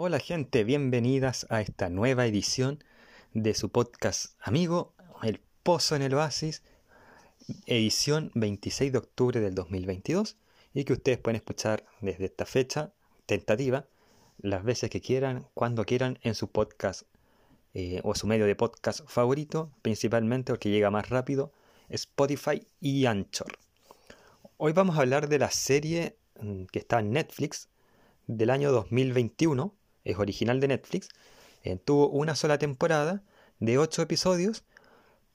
Hola gente, bienvenidas a esta nueva edición de su podcast amigo, El Pozo en el Oasis, edición 26 de octubre del 2022 y que ustedes pueden escuchar desde esta fecha tentativa las veces que quieran, cuando quieran en su podcast eh, o su medio de podcast favorito, principalmente porque llega más rápido, Spotify y Anchor. Hoy vamos a hablar de la serie mm, que está en Netflix del año 2021, es original de Netflix, eh, tuvo una sola temporada de 8 episodios,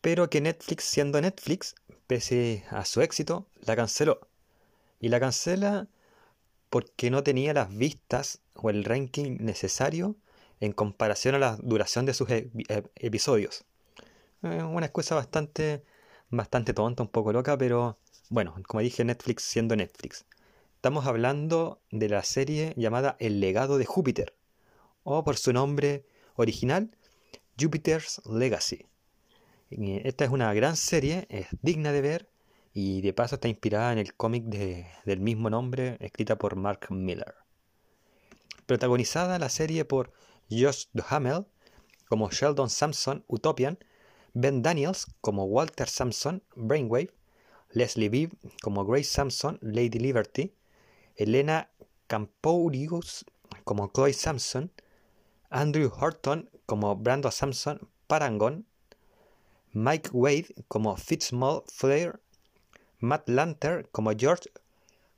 pero que Netflix, siendo Netflix, pese a su éxito, la canceló. Y la cancela porque no tenía las vistas o el ranking necesario en comparación a la duración de sus e-, episodios. una excusa bastante, bastante tonta, un poco loca, pero bueno, como dije, Netflix siendo Netflix. Estamos hablando de la serie llamada El legado de Júpiter, o por su nombre original, Jupiter's Legacy. Esta es una gran serie, es digna de ver y de paso está inspirada en el cómic del mismo nombre, escrita por Mark Miller. Protagonizada la serie por Josh Duhamel como Sheldon Sampson, Utopian, Ben Daniels como Walter Sampson, Brainwave, Leslie Bibb como Grace Sampson, Lady Liberty, Elena Campourius como Chloe Sampson, Andrew Horton como Brando Sampson, Parangon, Mike Wade como Fitzmaul Flair, Matt Lanter como George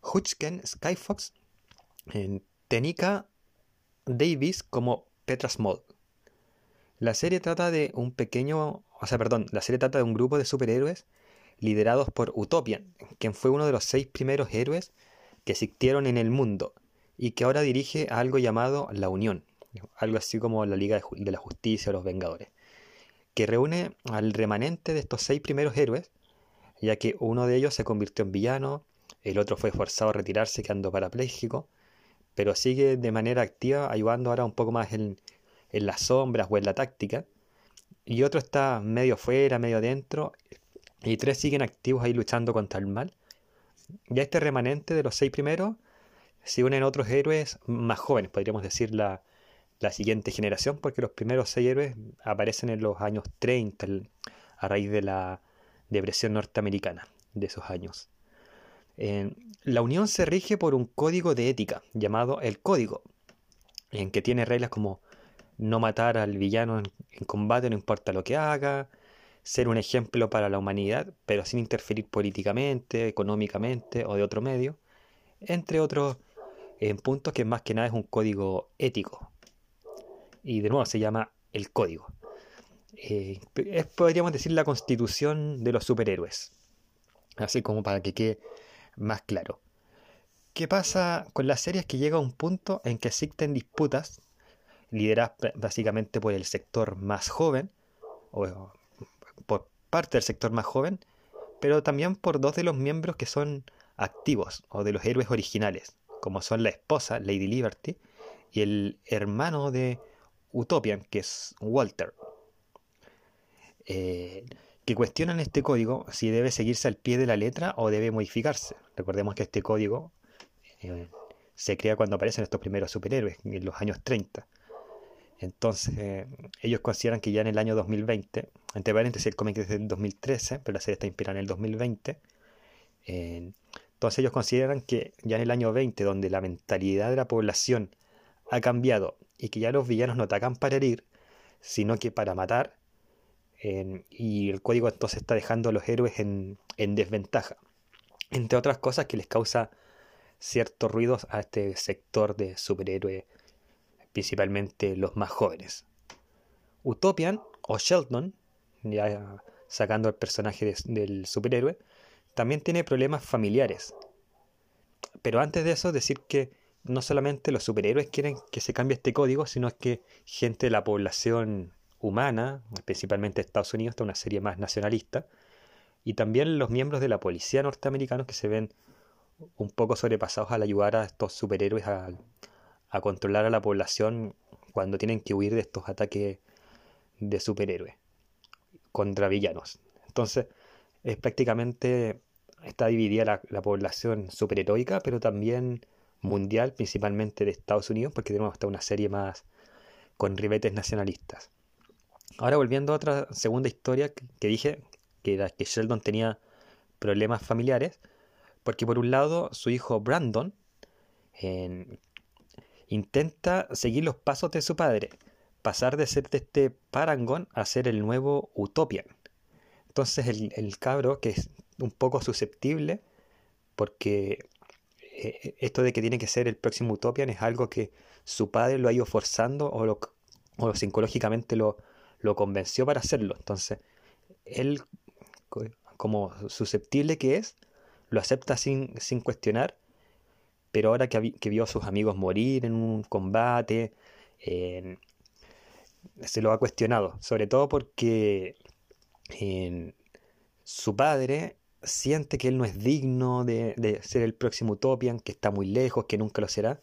Hutchken Skyfox, Tenika Davis como Petra Small. La serie trata de un pequeño, o sea, perdón, la serie trata de un grupo de superhéroes liderados por Utopian, quien fue uno de los seis primeros héroes que existieron en el mundo y que ahora dirige a algo llamado la Unión, algo así como la Liga de la Justicia o los Vengadores, que reúne al remanente de estos seis primeros héroes, ya que uno de ellos se convirtió en villano, el otro fue forzado a retirarse quedando parapléjico, pero sigue de manera activa ayudando ahora un poco más en, en las sombras o en la táctica, y otro está medio fuera, medio adentro, y tres siguen activos ahí luchando contra el mal. Y este remanente de los seis primeros se unen otros héroes más jóvenes, podríamos decir la, la siguiente generación, porque los primeros seis héroes aparecen en los años 30, a raíz de la depresión norteamericana de esos años. la unión se rige por un código de ética llamado el código, en que tiene reglas como no matar al villano en combate, no importa lo que haga, ser un ejemplo para la humanidad, pero sin interferir políticamente, económicamente o de otro medio, entre otros en puntos que más que nada es un código ético. Y de nuevo se llama el código. Eh, es, podríamos decir, la constitución de los superhéroes. Así como para que quede más claro. ¿Qué pasa con las series que llega a un punto en que existen disputas lideradas básicamente por el sector más joven, o por parte del sector más joven, pero también por dos de los miembros que son activos o de los héroes originales, como son la esposa, Lady Liberty, y el hermano de Utopian, que es Walter, eh, que cuestionan este código si debe seguirse al pie de la letra o debe modificarse. Recordemos que este código eh, se crea cuando aparecen estos primeros superhéroes, en los años 30. Entonces, ellos consideran que ya en el año 2020, entre paréntesis, el cómic es del 2013, pero la serie está inspirada en el 2020. entonces, ellos consideran que ya en el año 20, donde la mentalidad de la población ha cambiado y que ya los villanos no atacan para herir, sino que para matar, y el código entonces está dejando a los héroes en, en desventaja. Entre otras cosas que les causa ciertos ruidos a este sector de superhéroes principalmente los más jóvenes. Utopian o Sheldon, ya sacando el personaje del superhéroe, también tiene problemas familiares. Pero antes de eso, decir que no solamente los superhéroes quieren que se cambie este código, sino que gente de la población humana, principalmente Estados Unidos, está una serie más nacionalista, y también los miembros de la policía norteamericanos que se ven un poco sobrepasados al ayudar a estos superhéroes a, a controlar a la población cuando tienen que huir de estos ataques de superhéroes contra villanos. Entonces, es prácticamente está dividida la, población superheroica, pero también mundial, principalmente de Estados Unidos, porque tenemos hasta una serie más con ribetes nacionalistas. Ahora volviendo a otra segunda historia que dije, que era que Sheldon tenía problemas familiares, porque por un lado su hijo Brandon intenta seguir los pasos de su padre, pasar de ser de este Parangon a ser el nuevo Utopian. Entonces el, el cabro, que es un poco susceptible, porque esto de que tiene que ser el próximo Utopian es algo que su padre lo ha ido forzando o, lo, o psicológicamente lo, lo convenció para hacerlo. Entonces, él, como susceptible que es, lo acepta sin, sin cuestionar, pero ahora que, que, vio a sus amigos morir en un combate, se lo ha cuestionado, sobre todo porque su padre siente que él no es digno de, ser el próximo Utopian, que está muy lejos, que nunca lo será.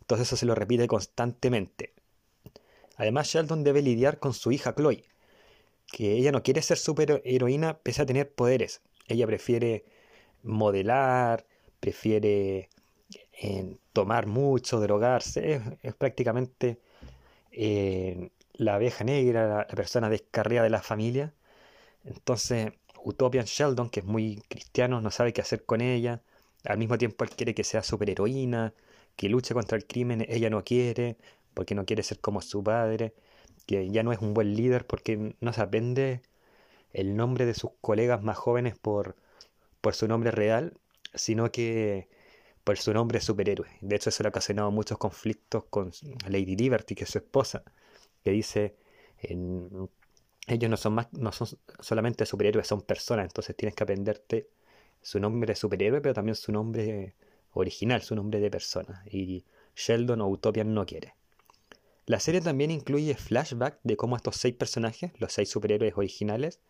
Entonces eso se lo repite constantemente. Además, Sheldon debe lidiar con su hija Chloe, que ella no quiere ser super heroína pese a tener poderes. Ella prefiere modelar, prefiere eh, tomar mucho, drogarse. Es, prácticamente eh, la abeja negra, la, la persona descarriada de la familia. Entonces, Utopian Sheldon, que es muy cristiano, no sabe qué hacer con ella. Al mismo tiempo él quiere que sea superheroína, que luche contra el crimen, ella no quiere, porque no quiere ser como su padre, que ya no es un buen líder porque no se aprende el nombre de sus colegas más jóvenes por, su nombre real, sino que por su nombre superhéroe. De hecho, eso le ha ocasionado muchos conflictos con Lady Liberty, que es su esposa, que dice, en, ellos no son más, no son solamente superhéroes, son personas, entonces tienes que aprenderte su nombre de superhéroe, pero también su nombre original, su nombre de persona. Y Sheldon o Utopian no quiere. La serie también incluye flashbacks de cómo estos seis personajes, los seis superhéroes originales,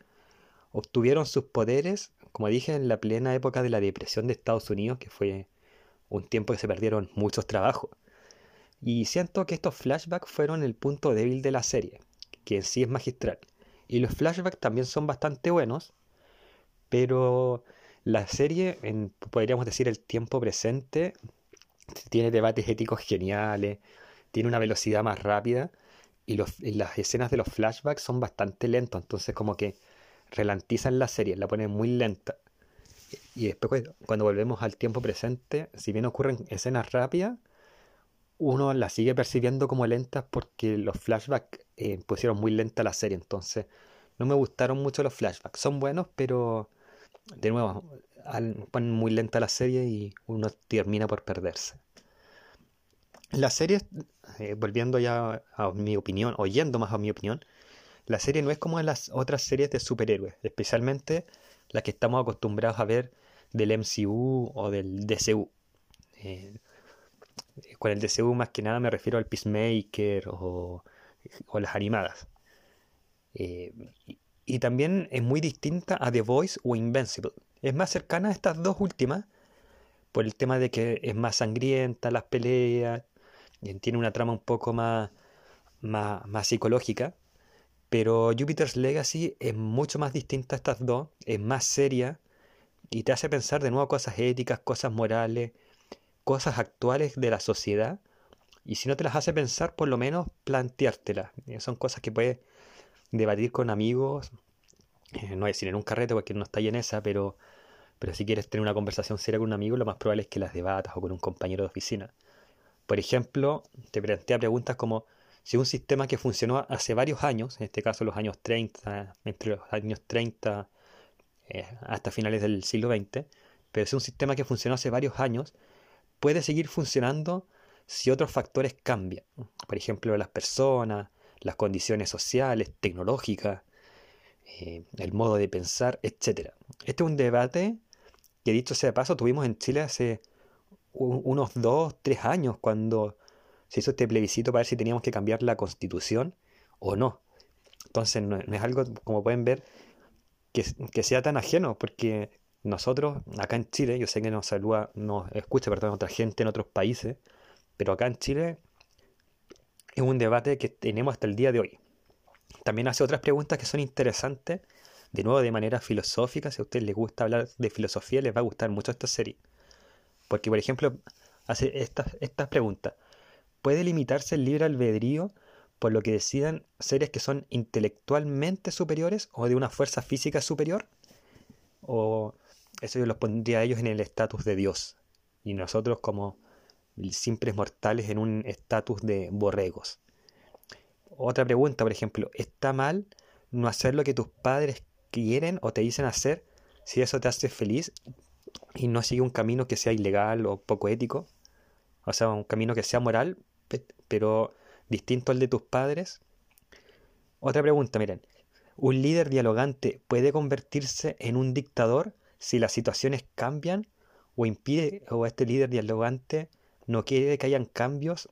obtuvieron sus poderes, como dije, en la plena época de la depresión de Estados Unidos, que fue un tiempo que se perdieron muchos trabajos. Y siento que estos flashbacks fueron el punto débil de la serie, que en sí es magistral. Y los flashbacks también son bastante buenos, pero la serie, en, podríamos decir el tiempo presente, tiene debates éticos geniales, tiene una velocidad más rápida y, las escenas de los flashbacks son bastante lentos, entonces como que relantizan la serie, la ponen muy lenta. Y después cuando volvemos al tiempo presente, si bien ocurren escenas rápidas, uno la sigue percibiendo como lentas porque los flashbacks eh, pusieron muy lenta la serie. Entonces, no me gustaron mucho los flashbacks. Son buenos, pero de nuevo, ponen muy lenta la serie y uno termina por perderse. La serie, eh, volviendo ya a mi opinión, oyendo más a mi opinión, la serie no es como las otras series de superhéroes, especialmente las que estamos acostumbrados a ver del MCU o del DCU. Eh, con el DCU más que nada me refiero al Peacemaker o, o las animadas. Eh, y, también es muy distinta a The Voice o Invincible. Es más cercana a estas dos últimas por el tema de que es más sangrienta las peleas, tiene una trama un poco más, más, más psicológica. Pero Jupiter's Legacy es mucho más distinta a estas dos, es más seria y te hace pensar de nuevo cosas éticas, cosas morales, cosas actuales de la sociedad y si no te las hace pensar, por lo menos planteártelas. Eh, son cosas que puedes debatir con amigos, eh, no decir en un carrete porque no está en esa, pero, pero si quieres tener una conversación seria con un amigo, lo más probable es que las debatas o con un compañero de oficina. Por ejemplo, te plantea preguntas como si un sistema que funcionó hace varios años, en este caso los años 30, entre los años 30 eh, hasta finales del siglo XX, pero si un sistema que funcionó hace varios años, puede seguir funcionando si otros factores cambian. Por ejemplo, las personas, las condiciones sociales, tecnológicas, eh, el modo de pensar, etc. Este es un debate que, dicho sea de paso, tuvimos en Chile hace unos dos, tres años, cuando se hizo este plebiscito para ver si teníamos que cambiar la constitución o no. Entonces, no, es algo, como pueden ver, que, que sea tan ajeno, porque nosotros, acá en Chile, yo sé que nos saluda, nos escucha, perdón, otra gente en otros países, pero acá en Chile es un debate que tenemos hasta el día de hoy. También hace otras preguntas que son interesantes, de nuevo de manera filosófica, si a ustedes les gusta hablar de filosofía, les va a gustar mucho esta serie. Porque, por ejemplo, hace estas, estas preguntas. ¿Puede limitarse el libre albedrío por lo que decidan seres que son intelectualmente superiores o de una fuerza física superior? ¿O eso yo los pondría a ellos en el estatus de Dios y nosotros como simples mortales en un estatus de borregos? Otra pregunta, por ejemplo, ¿está mal no hacer lo que tus padres quieren o te dicen hacer si eso te hace feliz y no sigue un camino que sea ilegal o poco ético? O sea, un camino que sea moral, pero distinto al de tus padres. Otra pregunta, miren. ¿Un líder dialogante puede convertirse en un dictador si las situaciones cambian o impide o este líder dialogante no quiere que hayan cambios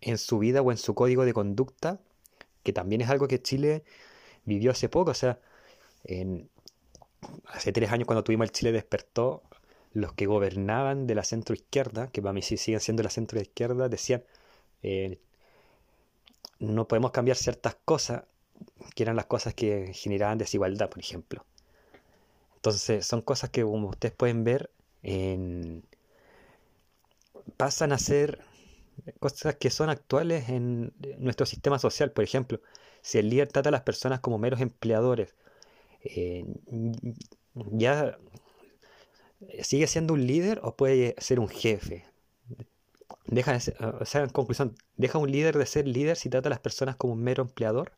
en su vida o en su código de conducta, que también es algo que Chile vivió hace poco, o sea, en, hace tres años cuando tuvimos el Chile despertó, los que gobernaban de la centro izquierda, que para mí sí siguen siendo la centro izquierda, decían, eh, no podemos cambiar ciertas cosas, que eran las cosas que generaban desigualdad, por ejemplo. Entonces, son cosas que, como ustedes pueden ver, pasan a ser cosas que son actuales en nuestro sistema social. Por ejemplo, si el líder trata a las personas como meros empleadores, eh, ya sigue siendo un líder o puede ser un jefe. Deja o sea, en conclusión, deja un líder de ser líder si trata a las personas como un mero empleador.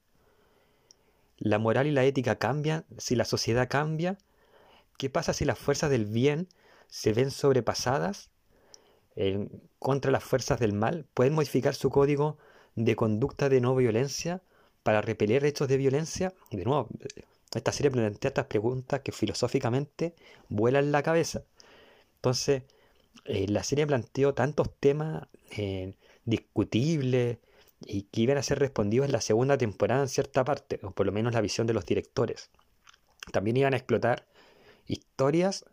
La moral y la ética cambian si la sociedad cambia. ¿Qué pasa si las fuerzas del bien se ven sobrepasadas contra las fuerzas del mal? ¿Pueden modificar su código de conducta de no violencia para repeler hechos de violencia? De nuevo, esta serie plantea estas preguntas que filosóficamente vuelan la cabeza. Entonces, eh, la serie planteó tantos temas eh, discutibles y que iban a ser respondidos en la segunda temporada en cierta parte, o por lo menos la visión de los directores. También iban a explotar historias,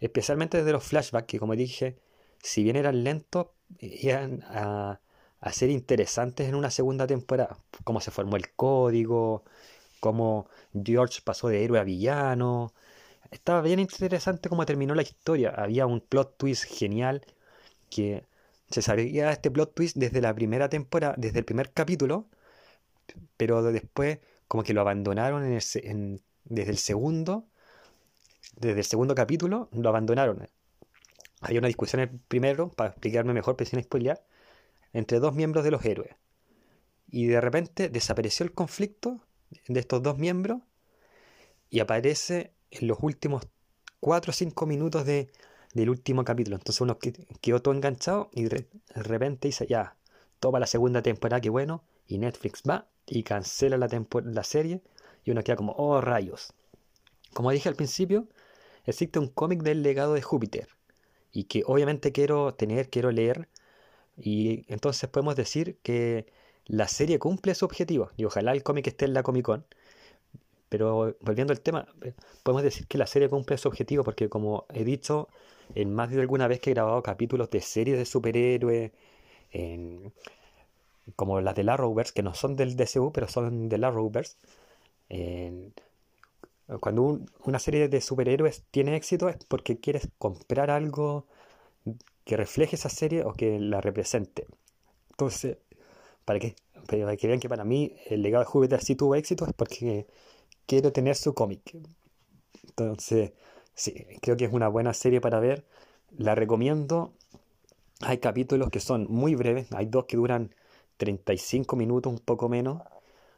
especialmente desde los flashbacks, que como dije, si bien eran lentos, iban a, a ser interesantes en una segunda temporada. Cómo se formó el código, cómo George pasó de héroe a villano, estaba bien interesante cómo terminó la historia. Había un plot twist genial que se sabía este plot twist desde la primera temporada, desde el primer capítulo, pero después como que lo abandonaron en desde el segundo, desde el segundo capítulo, lo abandonaron. Había una discusión el primero, para explicarme mejor, pero sin spoilear, entre dos miembros de los héroes. Y de repente desapareció el conflicto de estos dos miembros y aparece en los últimos 4 o 5 minutos de, del último capítulo. Entonces uno quedó todo enganchado y de repente dice, ya, toma la segunda temporada, qué bueno, y Netflix va y cancela la, la serie y uno queda como, oh rayos. Como dije al principio, existe un cómic del legado de Júpiter y que obviamente quiero tener, quiero leer y entonces podemos decir que la serie cumple su objetivo y ojalá el cómic esté en la Comic Con. Pero volviendo al tema, eh, podemos decir que la serie cumple su objetivo porque como he dicho en más de alguna vez que he grabado capítulos de series de superhéroes, como las de la Rovers, que no son del DCU, pero son de la Rovers, cuando una serie de superhéroes tiene éxito es porque quieres comprar algo que refleje esa serie o que la represente. Entonces, para que, para que vean que para mí el legado de Júpiter sí tuvo éxito es porque quiero tener su cómic. Entonces, sí, creo que es una buena serie para ver. La recomiendo. Hay capítulos que son muy breves. Hay dos que duran 35 minutos, un poco menos.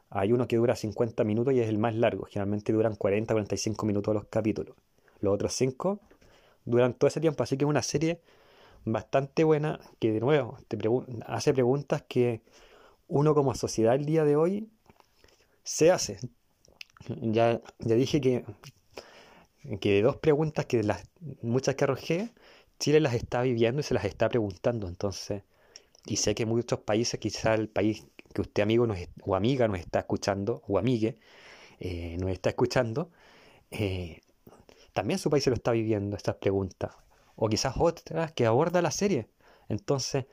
Hay uno que dura 50 minutos y es el más largo. Generalmente duran 40, 45 minutos los capítulos. Los otros cinco duran todo ese tiempo. Así que es una serie bastante buena que de nuevo te hace preguntas que uno como sociedad el día de hoy se hace. Ya, ya dije que, que de dos preguntas que las muchas que arrojé, Chile las está viviendo y se las está preguntando. Entonces, y sé que muchos países, quizá el país que usted amigo o amiga nos está escuchando, o amigue, eh, nos está escuchando, eh, también su país se lo está viviendo, estas preguntas. O quizás otras que aborda la serie. Entonces,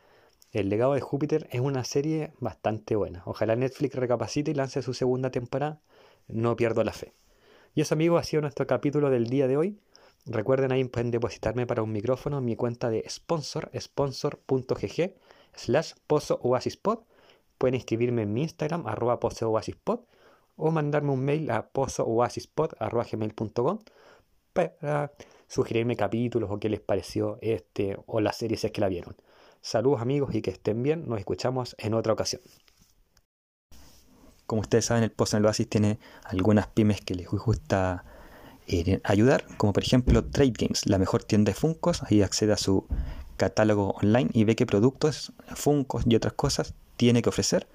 el legado de Júpiter es una serie bastante buena. Ojalá Netflix recapacite y lance su segunda temporada no pierdo la fe. Y eso amigos ha sido nuestro capítulo del día de hoy. Recuerden ahí pueden depositarme para un micrófono en mi cuenta de sponsor, sponsor.gg slash pozo Pueden inscribirme en mi Instagram, arroba pozo o mandarme un mail a pozooasispod.gmail.com para sugerirme capítulos o qué les pareció este o la serie si es que la vieron. Saludos amigos y que estén bien. Nos escuchamos en otra ocasión. Como ustedes saben, el Pozo en el Oasis tiene algunas pymes que les gusta eh, ayudar, como por ejemplo Trade Games, la mejor tienda de Funcos. Ahí accede a su catálogo online y ve qué productos, Funcos y otras cosas tiene que ofrecer.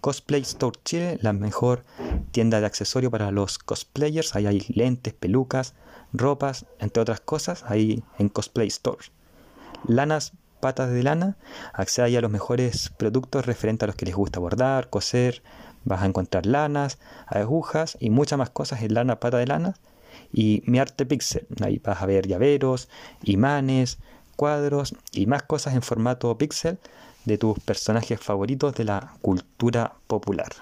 Cosplay Store Chile, la mejor tienda de accesorios para los cosplayers. Ahí hay lentes, pelucas, ropas, entre otras cosas, ahí en Cosplay Store. Lanas Patas de Lana, accede a los mejores productos referentes a los que les gusta bordar, coser. Vas a encontrar lanas, agujas y muchas más cosas en Lana Pata de Lana. Y Mi Arte Pixel, ahí vas a ver llaveros, imanes, cuadros y más cosas en formato pixel de tus personajes favoritos de la cultura popular.